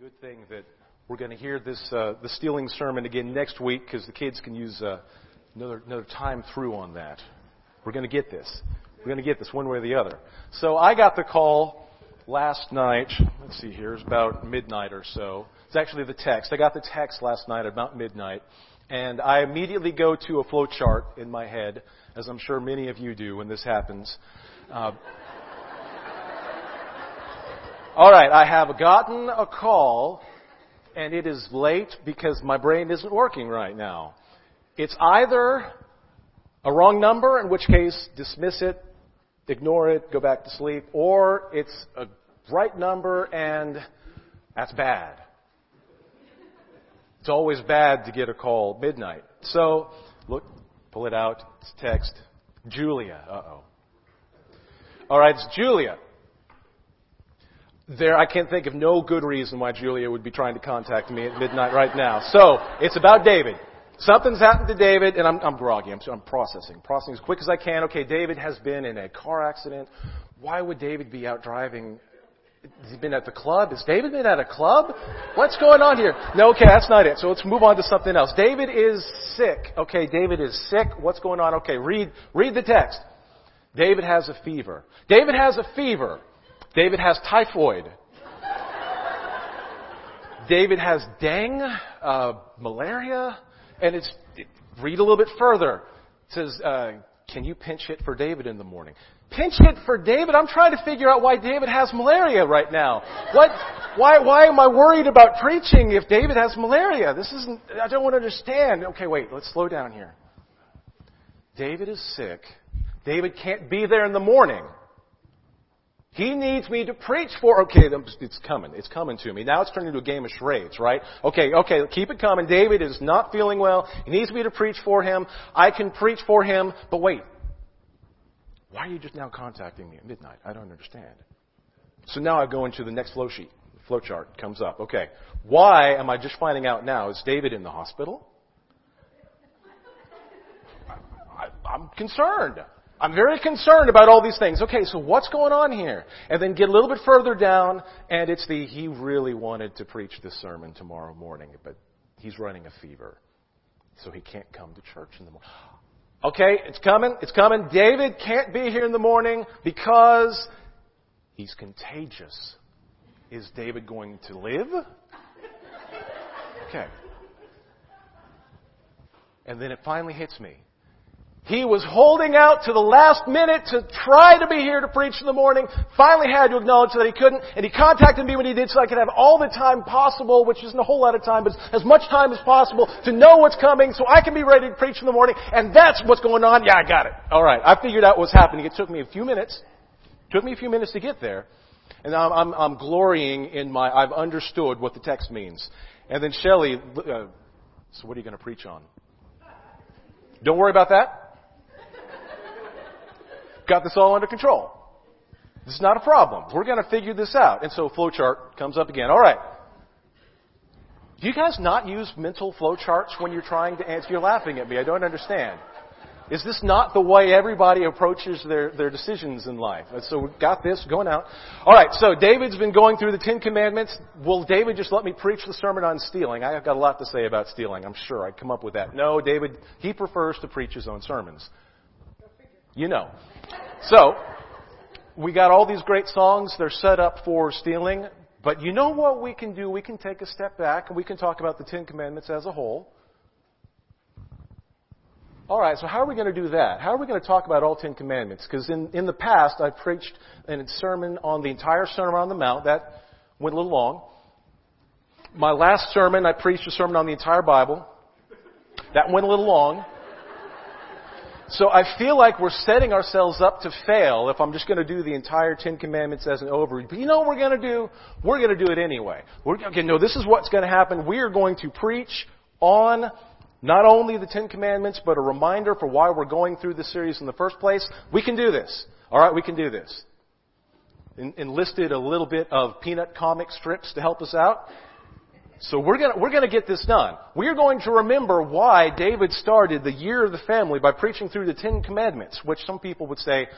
good thing that we're going to hear this uh, the stealing sermon again next week because the kids can use uh, another another time through on that. We're going to get this. We're going to get this one way or the other. So I got the call last night. Let's see here. It's about midnight or so. It's actually the text. I got the text last night about midnight, and I immediately go to a flow chart in my head, as I'm sure many of you do when this happens. Uh, all right, I have gotten a call, and it is late because my brain isn't working right now. It's either a wrong number, in which case dismiss it, ignore it, go back to sleep, or it's a right number and that's bad. It's always bad to get a call midnight. So, look, pull it out, it's text. Julia, uh oh. Alright, it's Julia there, I can't think of no good reason why Julia would be trying to contact me at midnight right now. So, it's about David. Something's happened to David, and I'm, I'm groggy. I'm, I'm processing. Processing as quick as I can. Okay, David has been in a car accident. Why would David be out driving? Has he been at the club? Has David been at a club? What's going on here? No, okay, that's not it. So let's move on to something else. David is sick. Okay, David is sick. What's going on? Okay, read, read the text. David has a fever. David has a fever. David has typhoid. David has dengue, uh, malaria, and it's it, read a little bit further. It says, uh, "Can you pinch hit for David in the morning?" Pinch hit for David. I'm trying to figure out why David has malaria right now. What? Why? Why am I worried about preaching if David has malaria? This isn't. I don't want to understand. Okay, wait. Let's slow down here. David is sick. David can't be there in the morning. He needs me to preach for, okay, it's coming. It's coming to me. Now it's turning into a game of charades, right? Okay, okay, keep it coming. David is not feeling well. He needs me to preach for him. I can preach for him, but wait. Why are you just now contacting me at midnight? I don't understand. So now I go into the next flow sheet. The flow chart comes up. Okay. Why am I just finding out now? Is David in the hospital? I, I'm concerned. I'm very concerned about all these things. Okay, so what's going on here? And then get a little bit further down, and it's the he really wanted to preach this sermon tomorrow morning, but he's running a fever, so he can't come to church in the morning. Okay, it's coming, it's coming. David can't be here in the morning because he's contagious. Is David going to live? Okay. And then it finally hits me. He was holding out to the last minute to try to be here to preach in the morning. Finally had to acknowledge that he couldn't, and he contacted me when he did so I could have all the time possible, which isn't a whole lot of time, but as much time as possible to know what's coming so I can be ready to preach in the morning. And that's what's going on. Yeah, I got it. Alright, I figured out what's happening. It took me a few minutes. It took me a few minutes to get there. And I'm, I'm, I'm glorying in my, I've understood what the text means. And then Shelley, uh, so what are you going to preach on? Don't worry about that got this all under control. This is not a problem. We're going to figure this out. And so flowchart comes up again. All right. Do you guys not use mental flowcharts when you're trying to answer? You're laughing at me. I don't understand. Is this not the way everybody approaches their, their decisions in life? So we've got this going out. All right, so David's been going through the Ten Commandments. Will David just let me preach the sermon on stealing? I've got a lot to say about stealing. I'm sure I'd come up with that. No, David, he prefers to preach his own sermons. You know. So, we got all these great songs. They're set up for stealing. But you know what we can do? We can take a step back and we can talk about the Ten Commandments as a whole. All right, so how are we going to do that? How are we going to talk about all Ten Commandments? Because in, in the past, I preached a sermon on the entire Sermon on the Mount. That went a little long. My last sermon, I preached a sermon on the entire Bible. That went a little long. So I feel like we're setting ourselves up to fail if I'm just going to do the entire Ten Commandments as an overview. But you know what we're going to do? We're going to do it anyway. We're going to, no, this is what's going to happen. We are going to preach on not only the Ten Commandments, but a reminder for why we're going through this series in the first place. We can do this. Alright, we can do this. enlisted a little bit of peanut comic strips to help us out. So we're gonna, we're gonna get this done. We're going to remember why David started the year of the family by preaching through the Ten Commandments, which some people would say,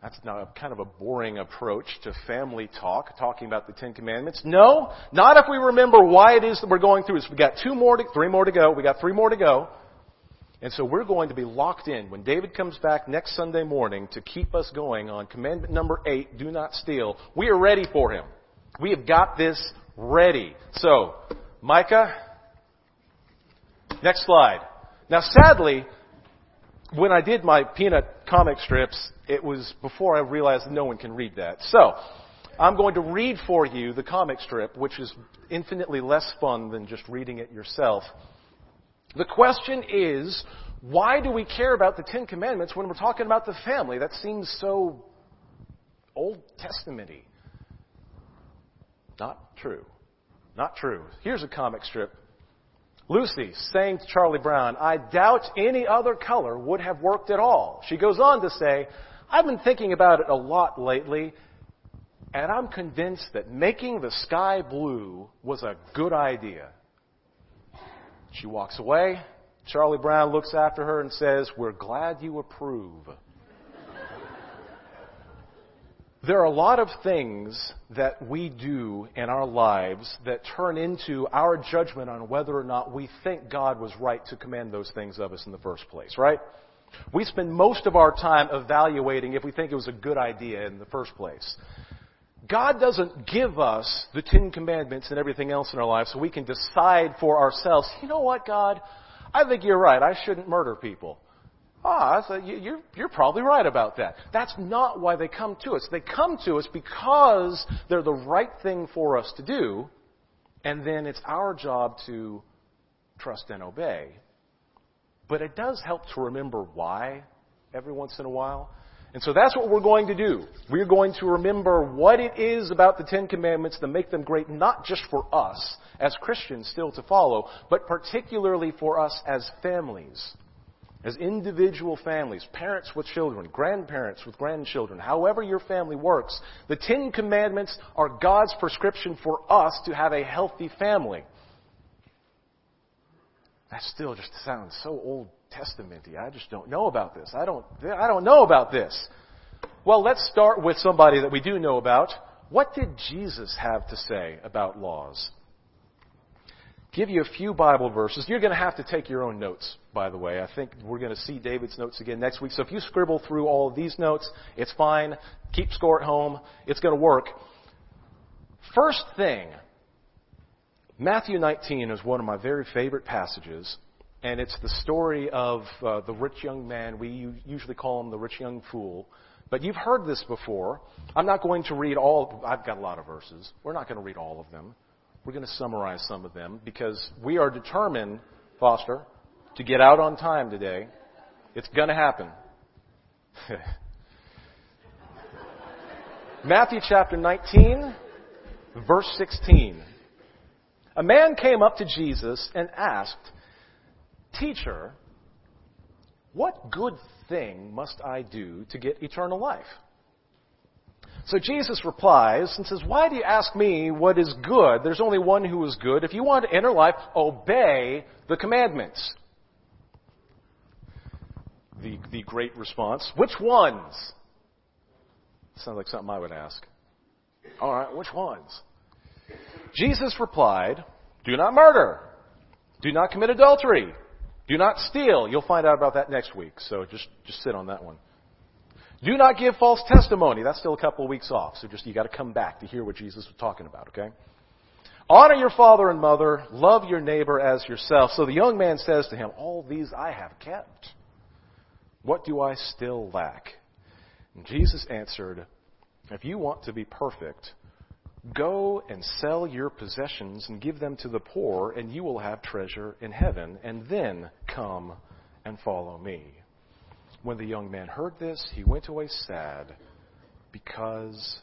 That's now kind of a boring approach to family talk, talking about the Ten Commandments. No, not if we remember why it is that we're going through this. We got two more, to, three more to go. We got three more to go. And so we're going to be locked in when David comes back next Sunday morning to keep us going on commandment number eight, do not steal. We are ready for him. We have got this ready. So, Micah, next slide. Now sadly, when I did my peanut comic strips, it was before I realized no one can read that. So, I'm going to read for you the comic strip, which is infinitely less fun than just reading it yourself. The question is, why do we care about the Ten Commandments when we're talking about the family? That seems so Old Testamenty. Not true. Not true. Here's a comic strip Lucy saying to Charlie Brown, I doubt any other color would have worked at all. She goes on to say, I've been thinking about it a lot lately, and I'm convinced that making the sky blue was a good idea. She walks away. Charlie Brown looks after her and says, We're glad you approve. There are a lot of things that we do in our lives that turn into our judgment on whether or not we think God was right to command those things of us in the first place, right? We spend most of our time evaluating if we think it was a good idea in the first place. God doesn't give us the Ten Commandments and everything else in our life so we can decide for ourselves, you know what, God? I think you're right. I shouldn't murder people. Ah, so you're, you're probably right about that. That's not why they come to us. They come to us because they're the right thing for us to do, and then it's our job to trust and obey. But it does help to remember why every once in a while. And so that's what we're going to do. We're going to remember what it is about the Ten Commandments that make them great, not just for us as Christians still to follow, but particularly for us as families as individual families, parents with children, grandparents with grandchildren, however your family works, the Ten Commandments are God's prescription for us to have a healthy family. That still just sounds so Old Testamenty. I just don't know about this. I don't, I don't know about this. Well, let's start with somebody that we do know about. What did Jesus have to say about laws? Give you a few Bible verses. You're going to have to take your own notes, by the way. I think we're going to see David's notes again next week. So if you scribble through all of these notes, it's fine. Keep score at home. It's going to work. First thing, Matthew 19 is one of my very favorite passages, and it's the story of uh, the rich young man. We usually call him the rich young fool. But you've heard this before. I'm not going to read all, I've got a lot of verses. We're not going to read all of them. We're going to summarize some of them because we are determined, Foster, to get out on time today. It's going to happen. Matthew chapter 19, verse 16. A man came up to Jesus and asked, Teacher, what good thing must I do to get eternal life? So Jesus replies and says, Why do you ask me what is good? There's only one who is good. If you want to enter life, obey the commandments. The, the great response, which ones? Sounds like something I would ask. All right, which ones? Jesus replied, Do not murder. Do not commit adultery. Do not steal. You'll find out about that next week, so just, just sit on that one. Do not give false testimony. That's still a couple of weeks off, so just you got to come back to hear what Jesus was talking about, okay? Honor your father and mother, love your neighbor as yourself. So the young man says to him, All these I have kept. What do I still lack? And Jesus answered, If you want to be perfect, go and sell your possessions and give them to the poor, and you will have treasure in heaven, and then come and follow me. When the young man heard this, he went away sad because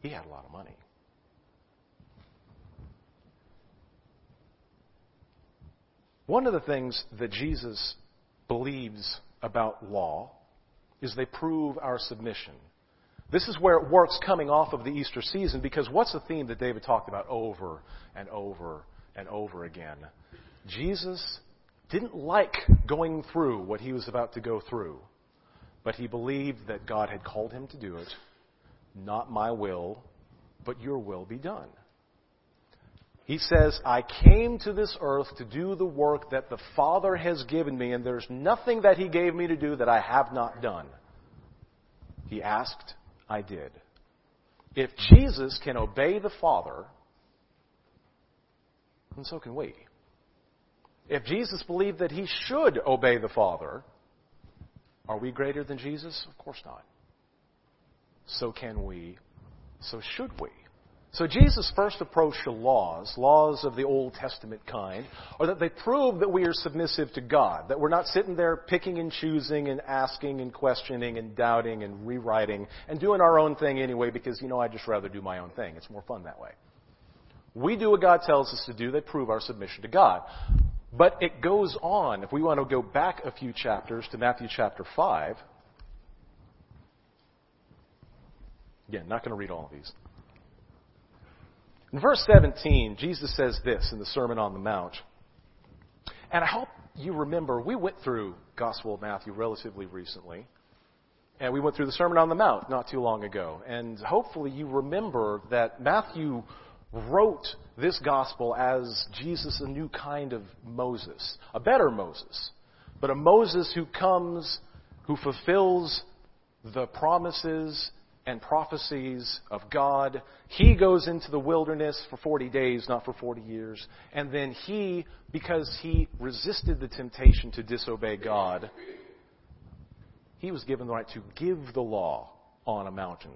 he had a lot of money. One of the things that Jesus believes about law is they prove our submission. This is where it works coming off of the Easter season because what's the theme that David talked about over and over and over again? Jesus didn't like going through what he was about to go through. but he believed that God had called him to do it. Not my will, but your will be done. He says, I came to this earth to do the work that the Father has given me, and there's nothing that He gave me to do that I have not done. He asked, I did. If Jesus can obey the Father, then so can we. If Jesus believed that He should obey the Father, are we greater than Jesus? Of course not. So can we. So should we. So Jesus' first approach to laws, laws of the Old Testament kind, are that they prove that we are submissive to God, that we're not sitting there picking and choosing and asking and questioning and doubting and rewriting and doing our own thing anyway because, you know, I'd just rather do my own thing. It's more fun that way. We do what God tells us to do. They prove our submission to God. But it goes on. If we want to go back a few chapters to Matthew chapter 5, again, not going to read all of these. In verse 17, Jesus says this in the Sermon on the Mount. And I hope you remember, we went through Gospel of Matthew relatively recently. And we went through the Sermon on the Mount not too long ago. And hopefully you remember that Matthew wrote this gospel as Jesus, a new kind of Moses, a better Moses, but a Moses who comes, who fulfills the promises and prophecies of God. He goes into the wilderness for 40 days, not for 40 years. And then he, because he resisted the temptation to disobey God, he was given the right to give the law on a mountain,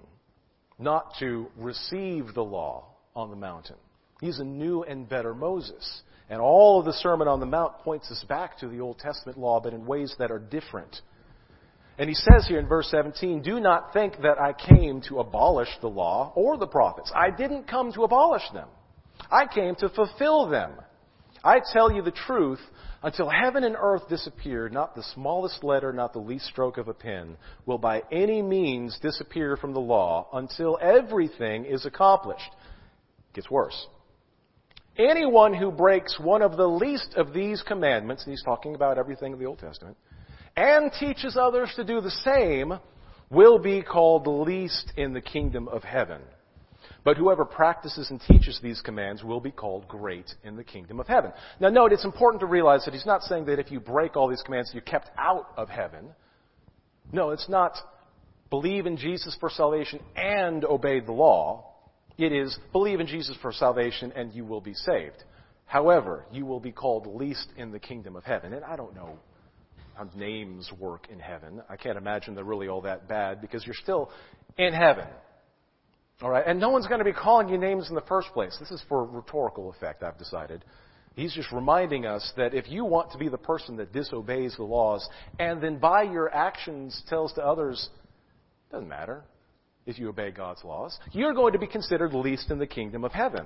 not to receive the law on the mountain. He's a new and better Moses. And all of the Sermon on the Mount points us back to the Old Testament law, but in ways that are different and he says here in verse 17, Do not think that I came to abolish the law or the prophets. I didn't come to abolish them. I came to fulfill them. I tell you the truth, until heaven and earth disappear, not the smallest letter, not the least stroke of a pen, will by any means disappear from the law until everything is accomplished. Gets worse. Anyone who breaks one of the least of these commandments, and he's talking about everything in the Old Testament, and teaches others to do the same will be called the least in the kingdom of heaven. But whoever practices and teaches these commands will be called great in the kingdom of heaven. Now note, it's important to realize that he's not saying that if you break all these commands, you're kept out of heaven. No, it's not believe in Jesus for salvation and obey the law. It is believe in Jesus for salvation and you will be saved. However, you will be called least in the kingdom of heaven. And I don't know how names work in heaven. I can't imagine they're really all that bad because you're still in heaven. All right? And no one's going to be calling you names in the first place. This is for rhetorical effect, I've decided. He's just reminding us that if you want to be the person that disobeys the laws and then by your actions tells to others, doesn't matter if you obey God's laws, you're going to be considered least in the kingdom of heaven.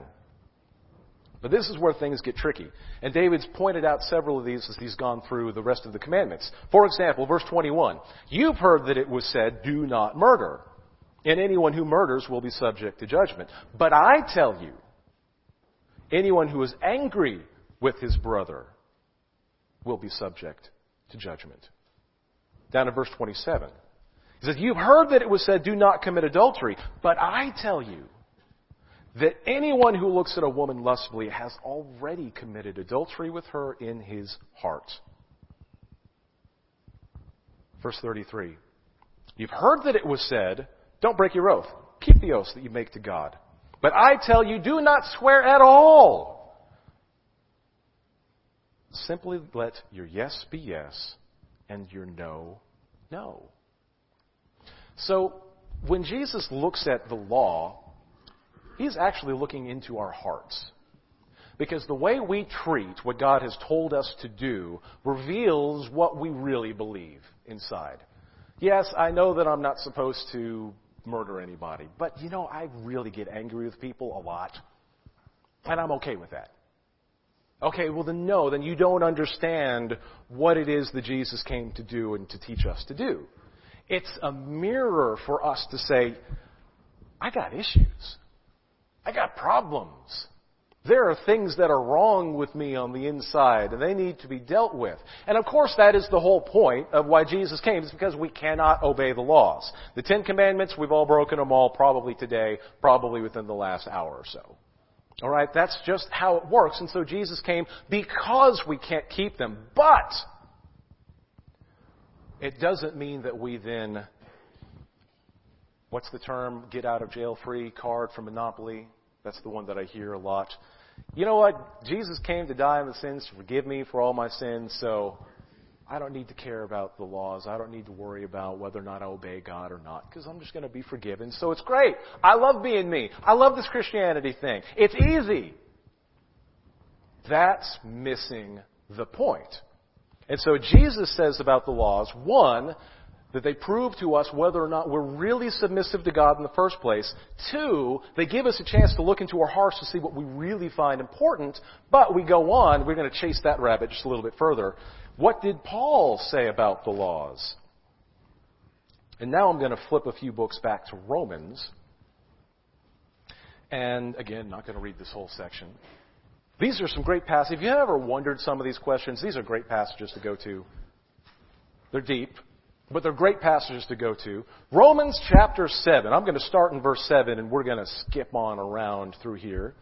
But this is where things get tricky. And David's pointed out several of these as he's gone through the rest of the commandments. For example, verse 21. You've heard that it was said, do not murder. And anyone who murders will be subject to judgment. But I tell you, anyone who is angry with his brother will be subject to judgment. Down to verse 27. He says, You've heard that it was said, do not commit adultery. But I tell you, that anyone who looks at a woman lustfully has already committed adultery with her in his heart. Verse 33. You've heard that it was said, don't break your oath. Keep the oaths that you make to God. But I tell you, do not swear at all. Simply let your yes be yes and your no, no. So, when Jesus looks at the law, He's actually looking into our hearts. Because the way we treat what God has told us to do reveals what we really believe inside. Yes, I know that I'm not supposed to murder anybody, but you know, I really get angry with people a lot. And I'm okay with that. Okay, well then no, then you don't understand what it is that Jesus came to do and to teach us to do. It's a mirror for us to say, I got issues. I got problems. There are things that are wrong with me on the inside, and they need to be dealt with. And of course, that is the whole point of why Jesus came, is because we cannot obey the laws. The Ten Commandments, we've all broken them all, probably today, probably within the last hour or so. Alright, that's just how it works. And so Jesus came because we can't keep them. But, it doesn't mean that we then, what's the term, get out of jail free card from Monopoly? That's the one that I hear a lot. You know what? Jesus came to die on the sins to forgive me for all my sins, so I don't need to care about the laws. I don't need to worry about whether or not I obey God or not, because I'm just going to be forgiven. So it's great. I love being me. I love this Christianity thing. It's easy. That's missing the point. And so Jesus says about the laws, one, that they prove to us whether or not we're really submissive to God in the first place. Two, they give us a chance to look into our hearts to see what we really find important. But we go on, we're going to chase that rabbit just a little bit further. What did Paul say about the laws? And now I'm going to flip a few books back to Romans. And again, not going to read this whole section. These are some great passages. If you ever wondered some of these questions, these are great passages to go to. They're deep, but they're great passages to go to. Romans chapter 7. I'm going to start in verse 7 and we're going to skip on around through here.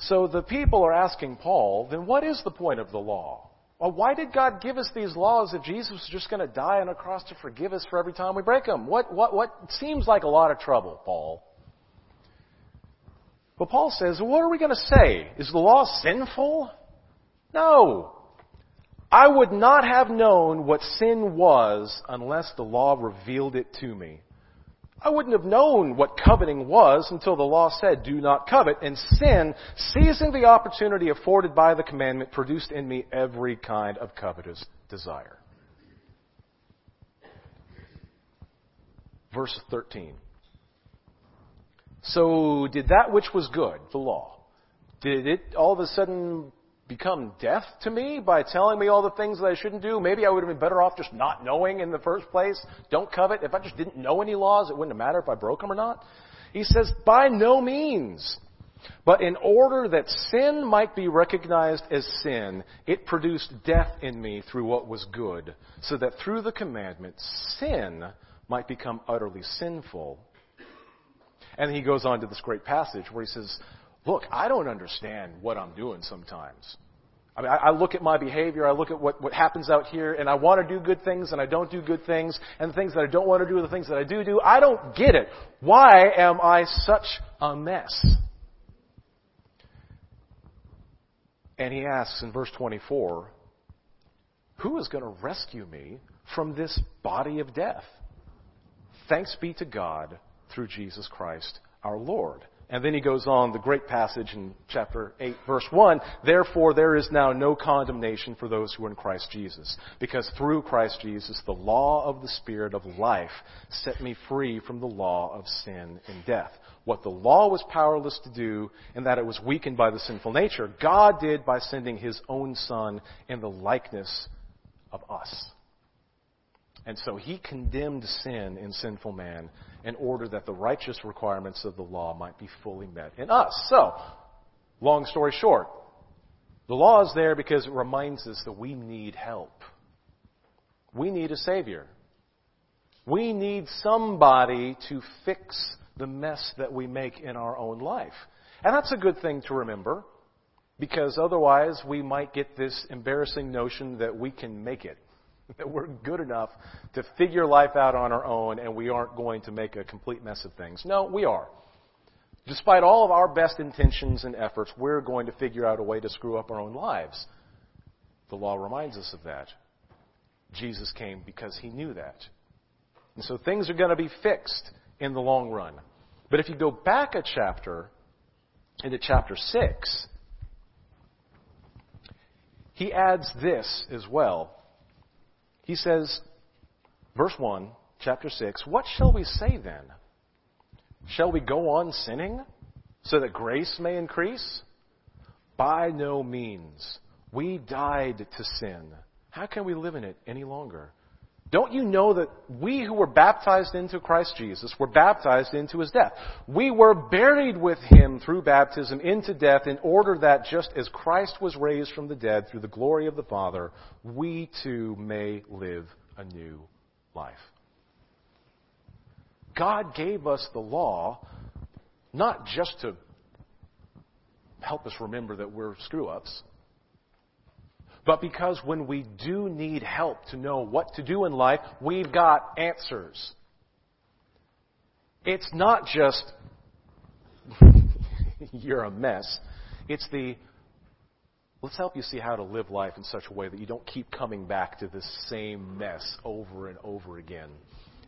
So the people are asking Paul, then what is the point of the law? Well, why did God give us these laws if Jesus was just going to die on a cross to forgive us for every time we break them? What, what, what seems like a lot of trouble, Paul? But Paul says, what are we going to say? Is the law sinful? No. I would not have known what sin was unless the law revealed it to me. I wouldn't have known what coveting was until the law said, do not covet. And sin, seizing the opportunity afforded by the commandment, produced in me every kind of covetous desire. Verse 13. So did that which was good, the law, did it all of a sudden become death to me by telling me all the things that I shouldn't do? Maybe I would have been better off just not knowing in the first place. Don't covet. If I just didn't know any laws, it wouldn't have mattered if I broke them or not. He says, by no means. But in order that sin might be recognized as sin, it produced death in me through what was good, so that through the commandment, sin might become utterly sinful. And he goes on to this great passage where he says, look, I don't understand what I'm doing sometimes. I mean, I, I look at my behavior, I look at what, what happens out here, and I want to do good things, and I don't do good things, and the things that I don't want to do are the things that I do do. I don't get it. Why am I such a mess? And he asks in verse 24, Who is going to rescue me from this body of death? Thanks be to God through Jesus Christ our Lord. And then he goes on the great passage in chapter 8 verse 1, therefore there is now no condemnation for those who are in Christ Jesus, because through Christ Jesus the law of the spirit of life set me free from the law of sin and death. What the law was powerless to do in that it was weakened by the sinful nature, God did by sending his own son in the likeness of us. And so he condemned sin in sinful man in order that the righteous requirements of the law might be fully met in us. So, long story short, the law is there because it reminds us that we need help. We need a Savior. We need somebody to fix the mess that we make in our own life. And that's a good thing to remember because otherwise we might get this embarrassing notion that we can make it. That we're good enough to figure life out on our own and we aren't going to make a complete mess of things. No, we are. Despite all of our best intentions and efforts, we're going to figure out a way to screw up our own lives. The law reminds us of that. Jesus came because he knew that. And so things are going to be fixed in the long run. But if you go back a chapter, into chapter 6, he adds this as well. He says, verse 1, chapter 6, What shall we say then? Shall we go on sinning so that grace may increase? By no means. We died to sin. How can we live in it any longer? Don't you know that we who were baptized into Christ Jesus were baptized into his death? We were buried with him through baptism into death in order that just as Christ was raised from the dead through the glory of the Father, we too may live a new life. God gave us the law not just to help us remember that we're screw ups, but because when we do need help to know what to do in life, we've got answers. It's not just, you're a mess. It's the, let's help you see how to live life in such a way that you don't keep coming back to this same mess over and over again.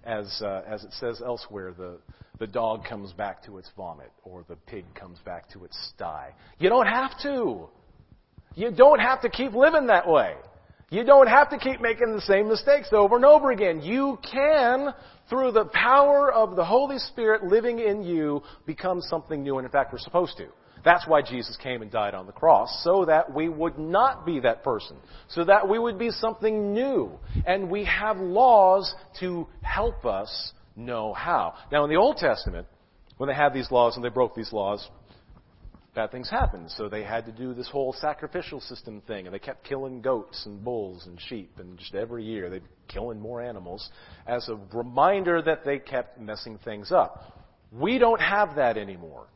As, uh, as it says elsewhere, the, the dog comes back to its vomit or the pig comes back to its sty. You don't have to. You don't have to keep living that way. You don't have to keep making the same mistakes over and over again. You can, through the power of the Holy Spirit living in you, become something new, and in fact, we're supposed to. That's why Jesus came and died on the cross, so that we would not be that person, so that we would be something new. And we have laws to help us know how. Now, in the Old Testament, when they had these laws and they broke these laws, bad things happened. So they had to do this whole sacrificial system thing, and they kept killing goats and bulls and sheep, and just every year they'd killing more animals as a reminder that they kept messing things up. We don't have that anymore.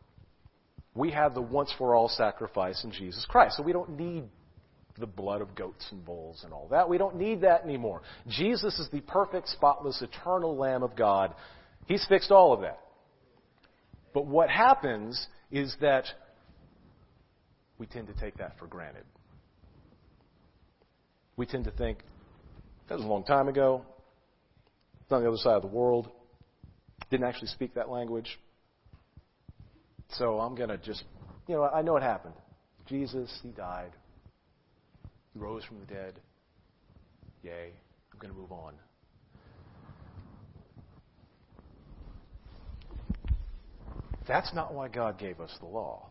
We have the once for all sacrifice in Jesus Christ. So we don't need the blood of goats and bulls and all that. We don't need that anymore. Jesus is the perfect, spotless, eternal Lamb of God. He's fixed all of that. But what happens is that we tend to take that for granted. We tend to think, that was a long time ago. It's on the other side of the world. Didn't actually speak that language. So I'm going to just, you know, I know it happened. Jesus, He died. He rose from the dead. Yay. I'm going to move on. That's not why God gave us the law.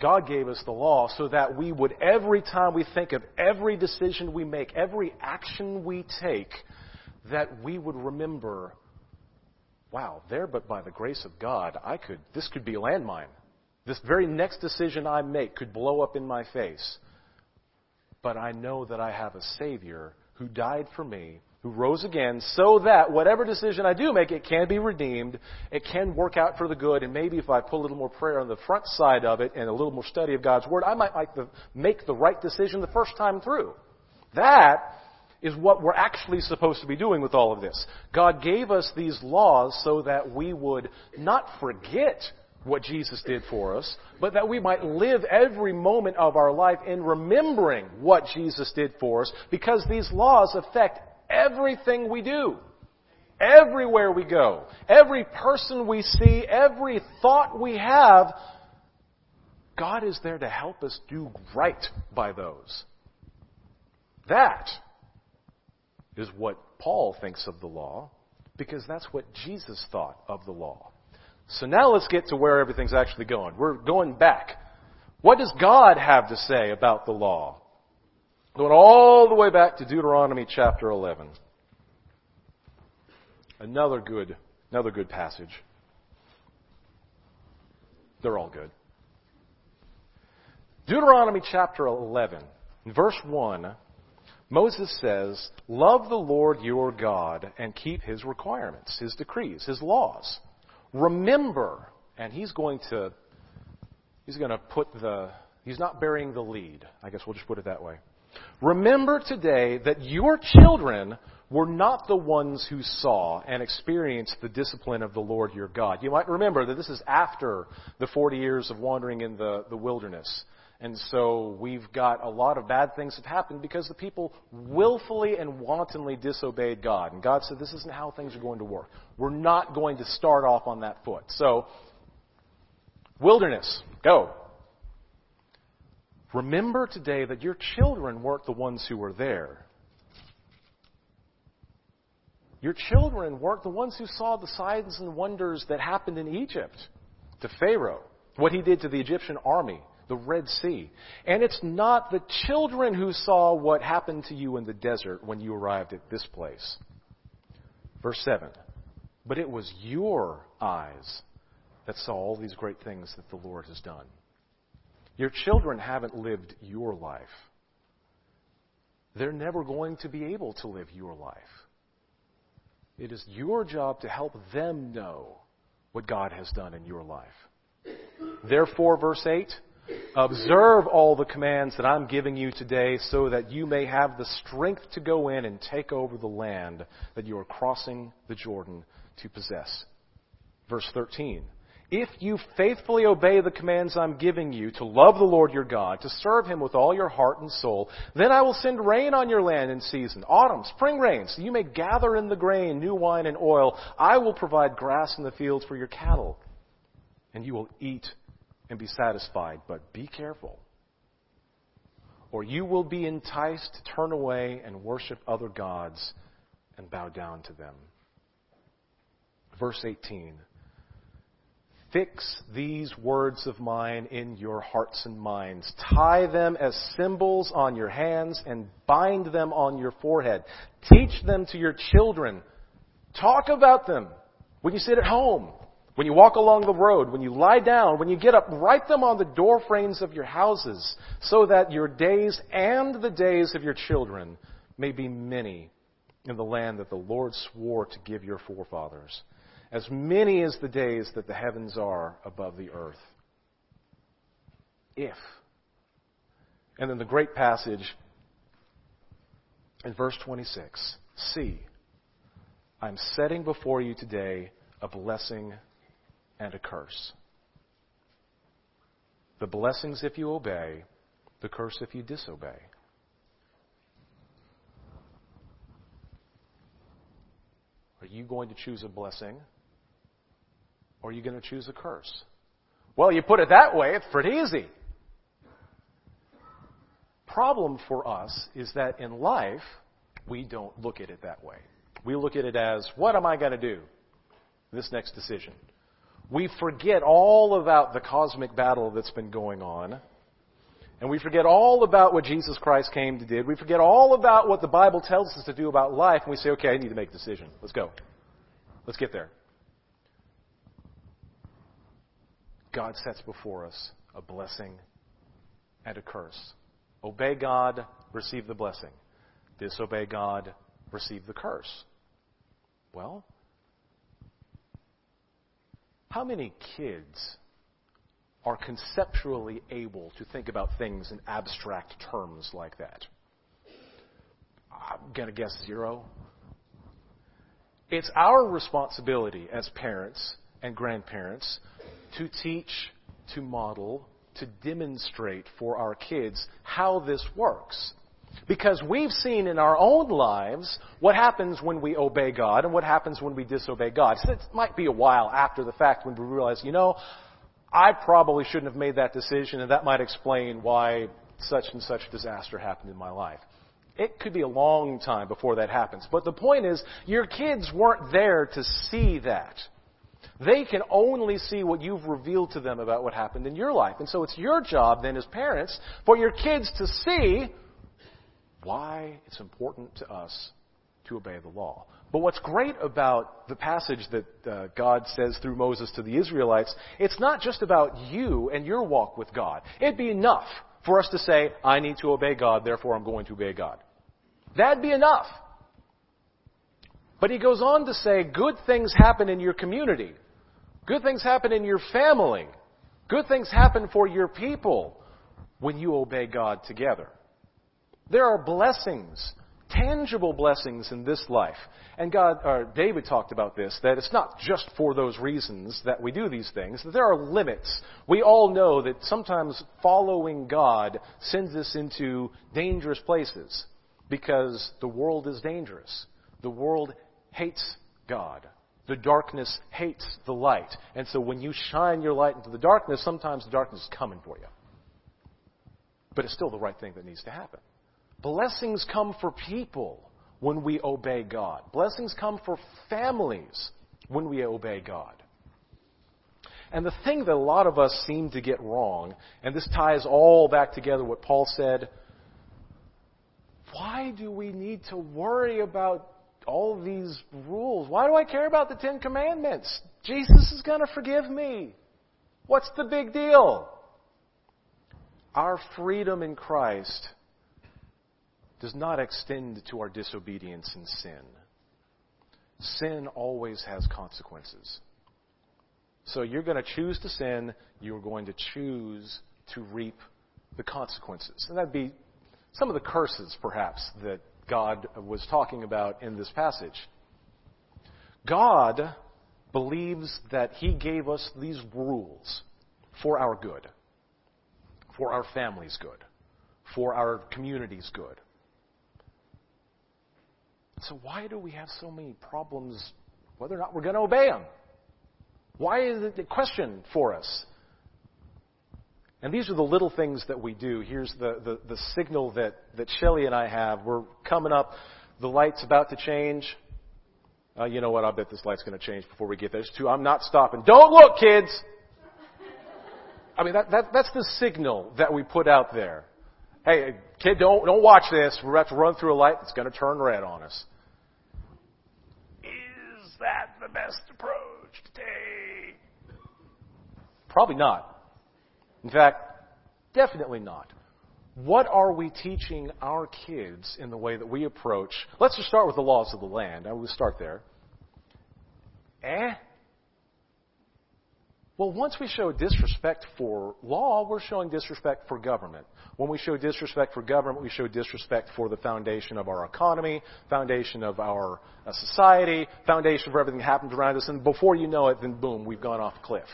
God gave us the law so that we would, every time we think of every decision we make, every action we take, that we would remember, wow, there but by the grace of God, I could, this could be a landmine. This very next decision I make could blow up in my face. But I know that I have a Savior who died for me who rose again so that whatever decision I do make, it can be redeemed, it can work out for the good, and maybe if I put a little more prayer on the front side of it and a little more study of God's Word, I might like make the right decision the first time through. That is what we're actually supposed to be doing with all of this. God gave us these laws so that we would not forget what Jesus did for us, but that we might live every moment of our life in remembering what Jesus did for us, because these laws affect everything we do. Everywhere we go. Every person we see, every thought we have, God is there to help us do right by those. That is what Paul thinks of the law, because that's what Jesus thought of the law. So now let's get to where everything's actually going. We're going back. What does God have to say about the law? Going all the way back to Deuteronomy chapter 11. Another good, another good passage. They're all good. Deuteronomy chapter 11, verse 1, Moses says, Love the Lord your God and keep his requirements, his decrees, his laws. Remember, and he's going to, he's going to put the, he's not burying the lead. I guess we'll just put it that way. Remember today that your children were not the ones who saw and experienced the discipline of the Lord your God. You might remember that this is after the 40 years of wandering in the, the wilderness. And so we've got a lot of bad things have happened because the people willfully and wantonly disobeyed God. And God said, this isn't how things are going to work. We're not going to start off on that foot. So, wilderness, go. Remember today that your children weren't the ones who were there. Your children weren't the ones who saw the signs and wonders that happened in Egypt to Pharaoh, what he did to the Egyptian army, the Red Sea. And it's not the children who saw what happened to you in the desert when you arrived at this place. Verse 7 But it was your eyes that saw all these great things that the Lord has done. Your children haven't lived your life. They're never going to be able to live your life. It is your job to help them know what God has done in your life. Therefore, verse 8, observe all the commands that I'm giving you today so that you may have the strength to go in and take over the land that you are crossing the Jordan to possess. Verse 13, if you faithfully obey the commands I'm giving you to love the Lord your God, to serve him with all your heart and soul, then I will send rain on your land in season, autumn, spring rain, so you may gather in the grain, new wine, and oil. I will provide grass in the fields for your cattle, and you will eat and be satisfied. But be careful, or you will be enticed to turn away and worship other gods and bow down to them. Verse 18. Fix these words of mine in your hearts and minds. Tie them as symbols on your hands and bind them on your forehead. Teach them to your children. Talk about them when you sit at home, when you walk along the road, when you lie down, when you get up. Write them on the door frames of your houses so that your days and the days of your children may be many in the land that the Lord swore to give your forefathers as many as the days that the heavens are above the earth. If. And then the great passage in verse 26 See, I'm setting before you today a blessing and a curse. The blessings if you obey, the curse if you disobey. Are you going to choose a blessing or are you going to choose a curse? Well, you put it that way, it's pretty easy. Problem for us is that in life, we don't look at it that way. We look at it as, what am I going to do? This next decision. We forget all about the cosmic battle that's been going on. And we forget all about what Jesus Christ came to do. We forget all about what the Bible tells us to do about life. And we say, okay, I need to make a decision. Let's go. Let's get there. God sets before us a blessing and a curse. Obey God, receive the blessing. Disobey God, receive the curse. Well, how many kids are conceptually able to think about things in abstract terms like that? I'm going to guess zero. It's our responsibility as parents and grandparents to teach, to model, to demonstrate for our kids how this works. Because we've seen in our own lives what happens when we obey God and what happens when we disobey God. So it might be a while after the fact when we realize, you know, I probably shouldn't have made that decision and that might explain why such and such disaster happened in my life. It could be a long time before that happens. But the point is, your kids weren't there to see that. They can only see what you've revealed to them about what happened in your life. And so it's your job then as parents for your kids to see why it's important to us to obey the law. But what's great about the passage that uh, God says through Moses to the Israelites, it's not just about you and your walk with God. It'd be enough for us to say, I need to obey God, therefore I'm going to obey God. That'd be enough. But he goes on to say, good things happen in your community. Good things happen in your family. Good things happen for your people when you obey God together. There are blessings, tangible blessings in this life. And God, or David talked about this, that it's not just for those reasons that we do these things, that there are limits. We all know that sometimes following God sends us into dangerous places because the world is dangerous. The world hates God. The darkness hates the light. And so when you shine your light into the darkness, sometimes the darkness is coming for you. But it's still the right thing that needs to happen. Blessings come for people when we obey God. Blessings come for families when we obey God. And the thing that a lot of us seem to get wrong, and this ties all back together what Paul said, why do we need to worry about all these rules? Why do I care about the Ten Commandments? Jesus is going to forgive me. What's the big deal? Our freedom in Christ does not extend to our disobedience and sin. Sin always has consequences. So you're going to choose to sin, you're going to choose to reap the consequences. And that'd be some of the curses, perhaps, that God was talking about in this passage. God believes that He gave us these rules for our good, for our family's good, for our community's good. So, why do we have so many problems whether or not we're going to obey them? Why is it a question for us? And these are the little things that we do. Here's the, the, the signal that, that Shelly and I have. We're coming up. The light's about to change. Uh, you know what? I bet this light's going to change before we get there. It's two. I'm not stopping. Don't look, kids! I mean, that, that, that's the signal that we put out there. Hey, kid, don't, don't watch this. We're about to run through a light that's going to turn red on us. Is that the best approach to take? Probably not. In fact, definitely not. What are we teaching our kids in the way that we approach? Let's just start with the laws of the land. I will start there. Eh? Well, once we show disrespect for law, we're showing disrespect for government. When we show disrespect for government, we show disrespect for the foundation of our economy, foundation of our uh, society, foundation for everything that happens around us, and before you know it, then boom, we've gone off a cliff.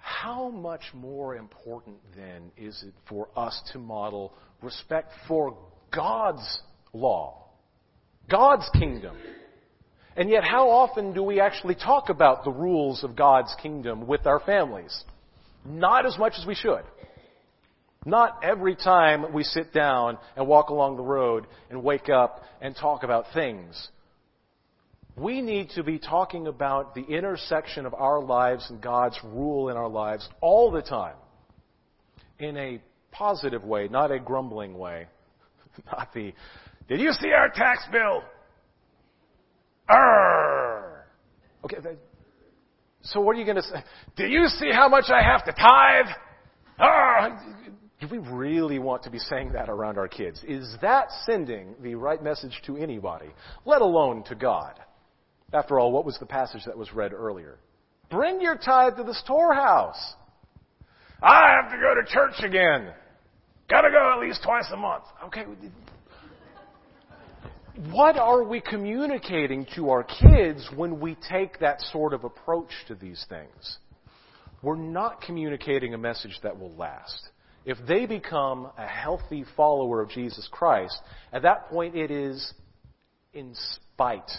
How much more important then is it for us to model respect for God's law, God's kingdom? And yet, how often do we actually talk about the rules of God's kingdom with our families? Not as much as we should. Not every time we sit down and walk along the road and wake up and talk about things we need to be talking about the intersection of our lives and God's rule in our lives all the time in a positive way, not a grumbling way. Not the, did you see our tax bill? Okay, so what are you going to say? Do you see how much I have to tithe? Do we really want to be saying that around our kids? Is that sending the right message to anybody, let alone to God? After all, what was the passage that was read earlier? Bring your tithe to the storehouse. I have to go to church again. Gotta go at least twice a month. Okay. What are we communicating to our kids when we take that sort of approach to these things? We're not communicating a message that will last. If they become a healthy follower of Jesus Christ, at that point it is in spite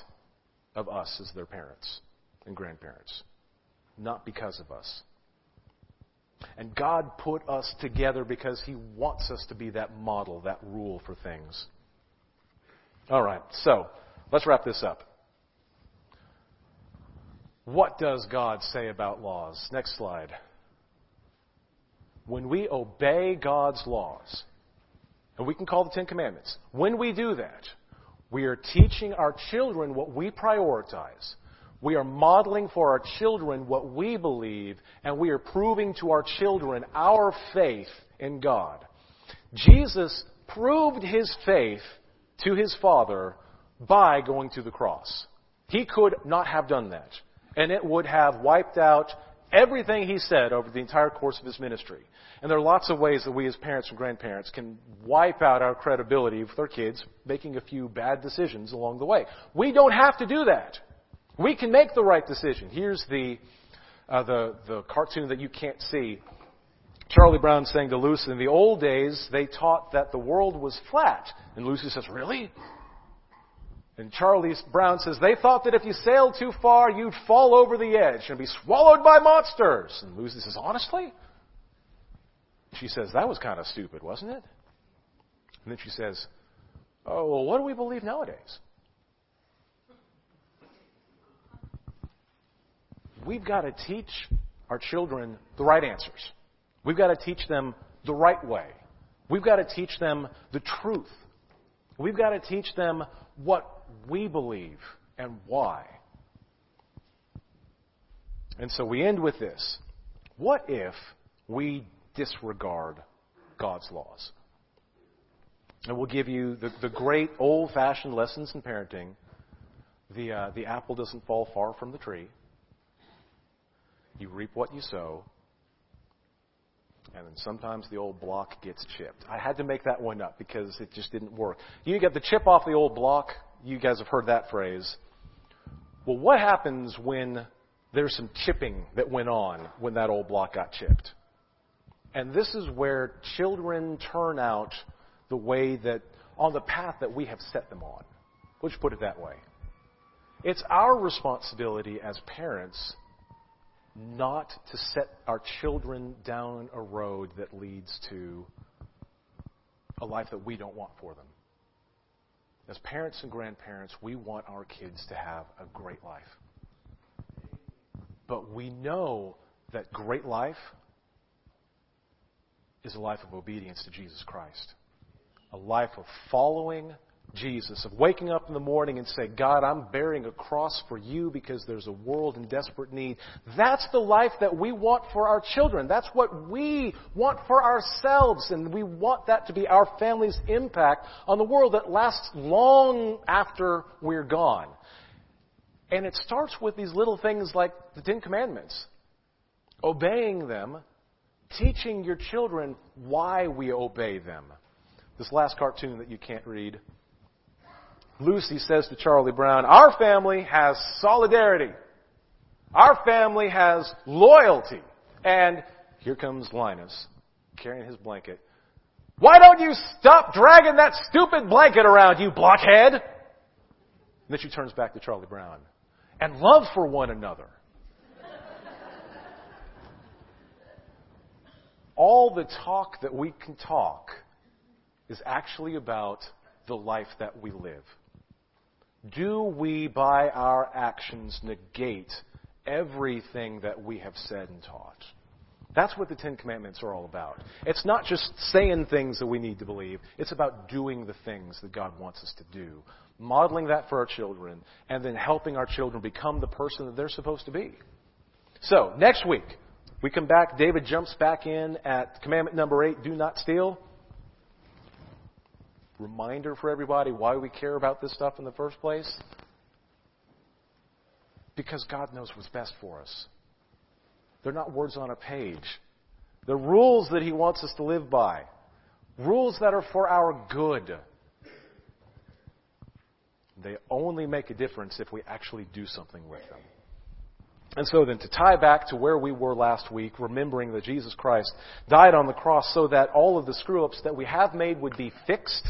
of us as their parents and grandparents, not because of us. And God put us together because He wants us to be that model, that rule for things. All right, so let's wrap this up. What does God say about laws? Next slide. When we obey God's laws, and we can call the Ten Commandments, when we do that, we are teaching our children what we prioritize. We are modeling for our children what we believe, and we are proving to our children our faith in God. Jesus proved his faith to his Father by going to the cross. He could not have done that, and it would have wiped out everything he said over the entire course of his ministry. And there are lots of ways that we as parents and grandparents can wipe out our credibility with our kids, making a few bad decisions along the way. We don't have to do that. We can make the right decision. Here's the, uh, the, the cartoon that you can't see. Charlie Brown saying to Lucy, in the old days, they taught that the world was flat. And Lucy says, really? And Charlie Brown says, they thought that if you sailed too far, you'd fall over the edge and be swallowed by monsters. And Lucy says, honestly? She says, that was kind of stupid, wasn't it? And then she says, oh, well, what do we believe nowadays? We've got to teach our children the right answers. We've got to teach them the right way. We've got to teach them the truth. We've got to teach them what we believe and why. And so we end with this. What if we disregard God's laws? And we'll give you the, the great old fashioned lessons in parenting. The, uh, the apple doesn't fall far from the tree. You reap what you sow. And then sometimes the old block gets chipped. I had to make that one up because it just didn't work. You get the chip off the old block. You guys have heard that phrase. Well, what happens when there's some chipping that went on when that old block got chipped? And this is where children turn out the way that, on the path that we have set them on. Let's put it that way. It's our responsibility as parents not to set our children down a road that leads to a life that we don't want for them. As parents and grandparents, we want our kids to have a great life. But we know that great life is a life of obedience to Jesus Christ, a life of following Jesus, of waking up in the morning and say, God, I'm bearing a cross for you because there's a world in desperate need. That's the life that we want for our children. That's what we want for ourselves. And we want that to be our family's impact on the world that lasts long after we're gone. And it starts with these little things like the Ten Commandments. Obeying them, teaching your children why we obey them. This last cartoon that you can't read Lucy says to Charlie Brown, Our family has solidarity. Our family has loyalty. And here comes Linus carrying his blanket. Why don't you stop dragging that stupid blanket around, you blockhead? And then she turns back to Charlie Brown. And love for one another. All the talk that we can talk is actually about the life that we live. Do we, by our actions, negate everything that we have said and taught? That's what the Ten Commandments are all about. It's not just saying things that we need to believe, it's about doing the things that God wants us to do, modeling that for our children, and then helping our children become the person that they're supposed to be. So, next week, we come back. David jumps back in at commandment number eight do not steal reminder for everybody why we care about this stuff in the first place? Because God knows what's best for us. They're not words on a page. They're rules that He wants us to live by. Rules that are for our good. They only make a difference if we actually do something with them. And so then to tie back to where we were last week, remembering that Jesus Christ died on the cross so that all of the screw ups that we have made would be fixed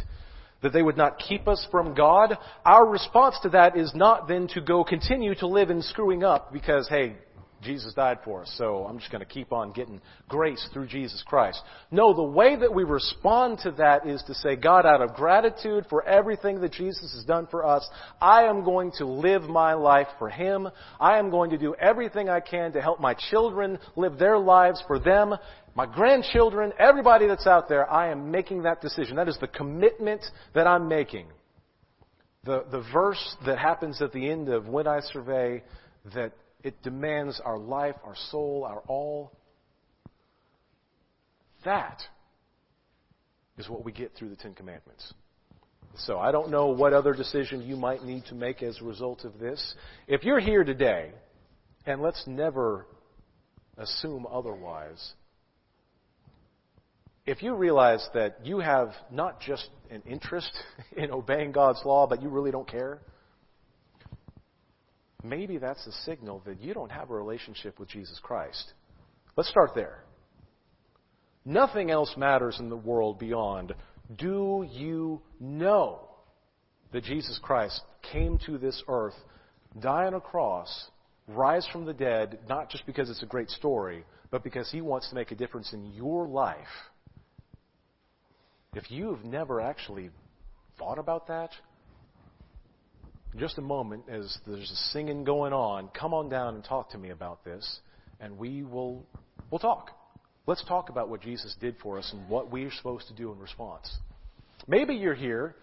that they would not keep us from God, our response to that is not then to go continue to live in screwing up because, hey, Jesus died for us, so I'm just going to keep on getting grace through Jesus Christ. No, the way that we respond to that is to say, God, out of gratitude for everything that Jesus has done for us, I am going to live my life for Him. I am going to do everything I can to help my children live their lives for them my grandchildren, everybody that's out there, I am making that decision. That is the commitment that I'm making. The, the verse that happens at the end of When I Survey, that it demands our life, our soul, our all. That is what we get through the Ten Commandments. So I don't know what other decision you might need to make as a result of this. If you're here today, and let's never assume otherwise, if you realize that you have not just an interest in obeying God's law, but you really don't care, maybe that's a signal that you don't have a relationship with Jesus Christ. Let's start there. Nothing else matters in the world beyond do you know that Jesus Christ came to this earth, die on a cross, rise from the dead, not just because it's a great story, but because he wants to make a difference in your life? If you've never actually thought about that, just a moment as there's a singing going on, come on down and talk to me about this, and we will we'll talk. Let's talk about what Jesus did for us and what we're supposed to do in response. Maybe you're here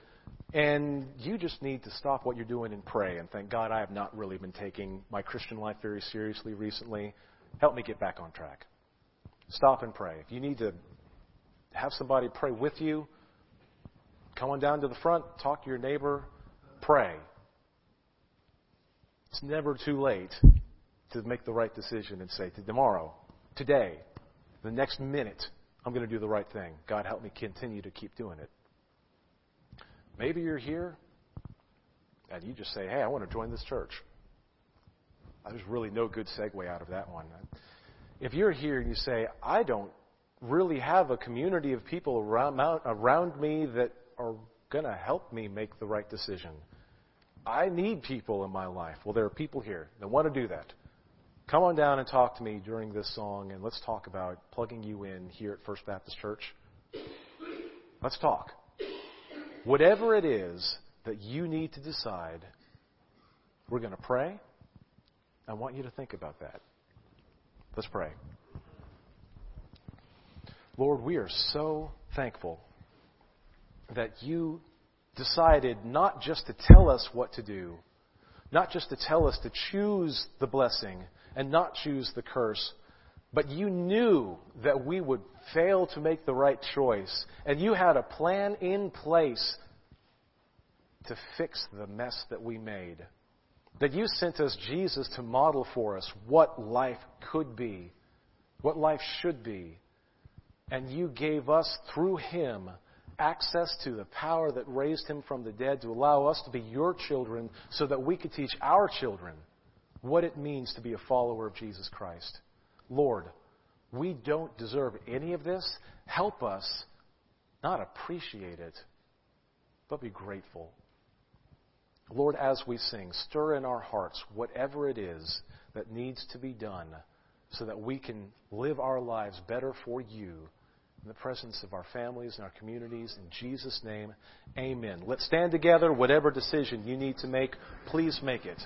and you just need to stop what you're doing and pray and thank God I have not really been taking my Christian life very seriously recently. Help me get back on track. Stop and pray. If you need to have somebody pray with you, come on down to the front, talk to your neighbor, pray. It's never too late to make the right decision and say, tomorrow, today, the next minute, I'm going to do the right thing. God, help me continue to keep doing it. Maybe you're here and you just say, hey, I want to join this church. There's really no good segue out of that one. If you're here and you say, I don't really have a community of people around, around me that are going to help me make the right decision. I need people in my life. Well, there are people here that want to do that. Come on down and talk to me during this song, and let's talk about plugging you in here at First Baptist Church. Let's talk. Whatever it is that you need to decide, we're going to pray. I want you to think about that. Let's pray. Lord, we are so thankful that you decided not just to tell us what to do, not just to tell us to choose the blessing and not choose the curse, but you knew that we would fail to make the right choice, and you had a plan in place to fix the mess that we made. That you sent us Jesus to model for us what life could be, what life should be. And you gave us, through him, access to the power that raised him from the dead to allow us to be your children so that we could teach our children what it means to be a follower of Jesus Christ. Lord, we don't deserve any of this. Help us not appreciate it, but be grateful. Lord, as we sing, stir in our hearts whatever it is that needs to be done so that we can live our lives better for you in the presence of our families and our communities. In Jesus' name, amen. Let's stand together. Whatever decision you need to make, please make it.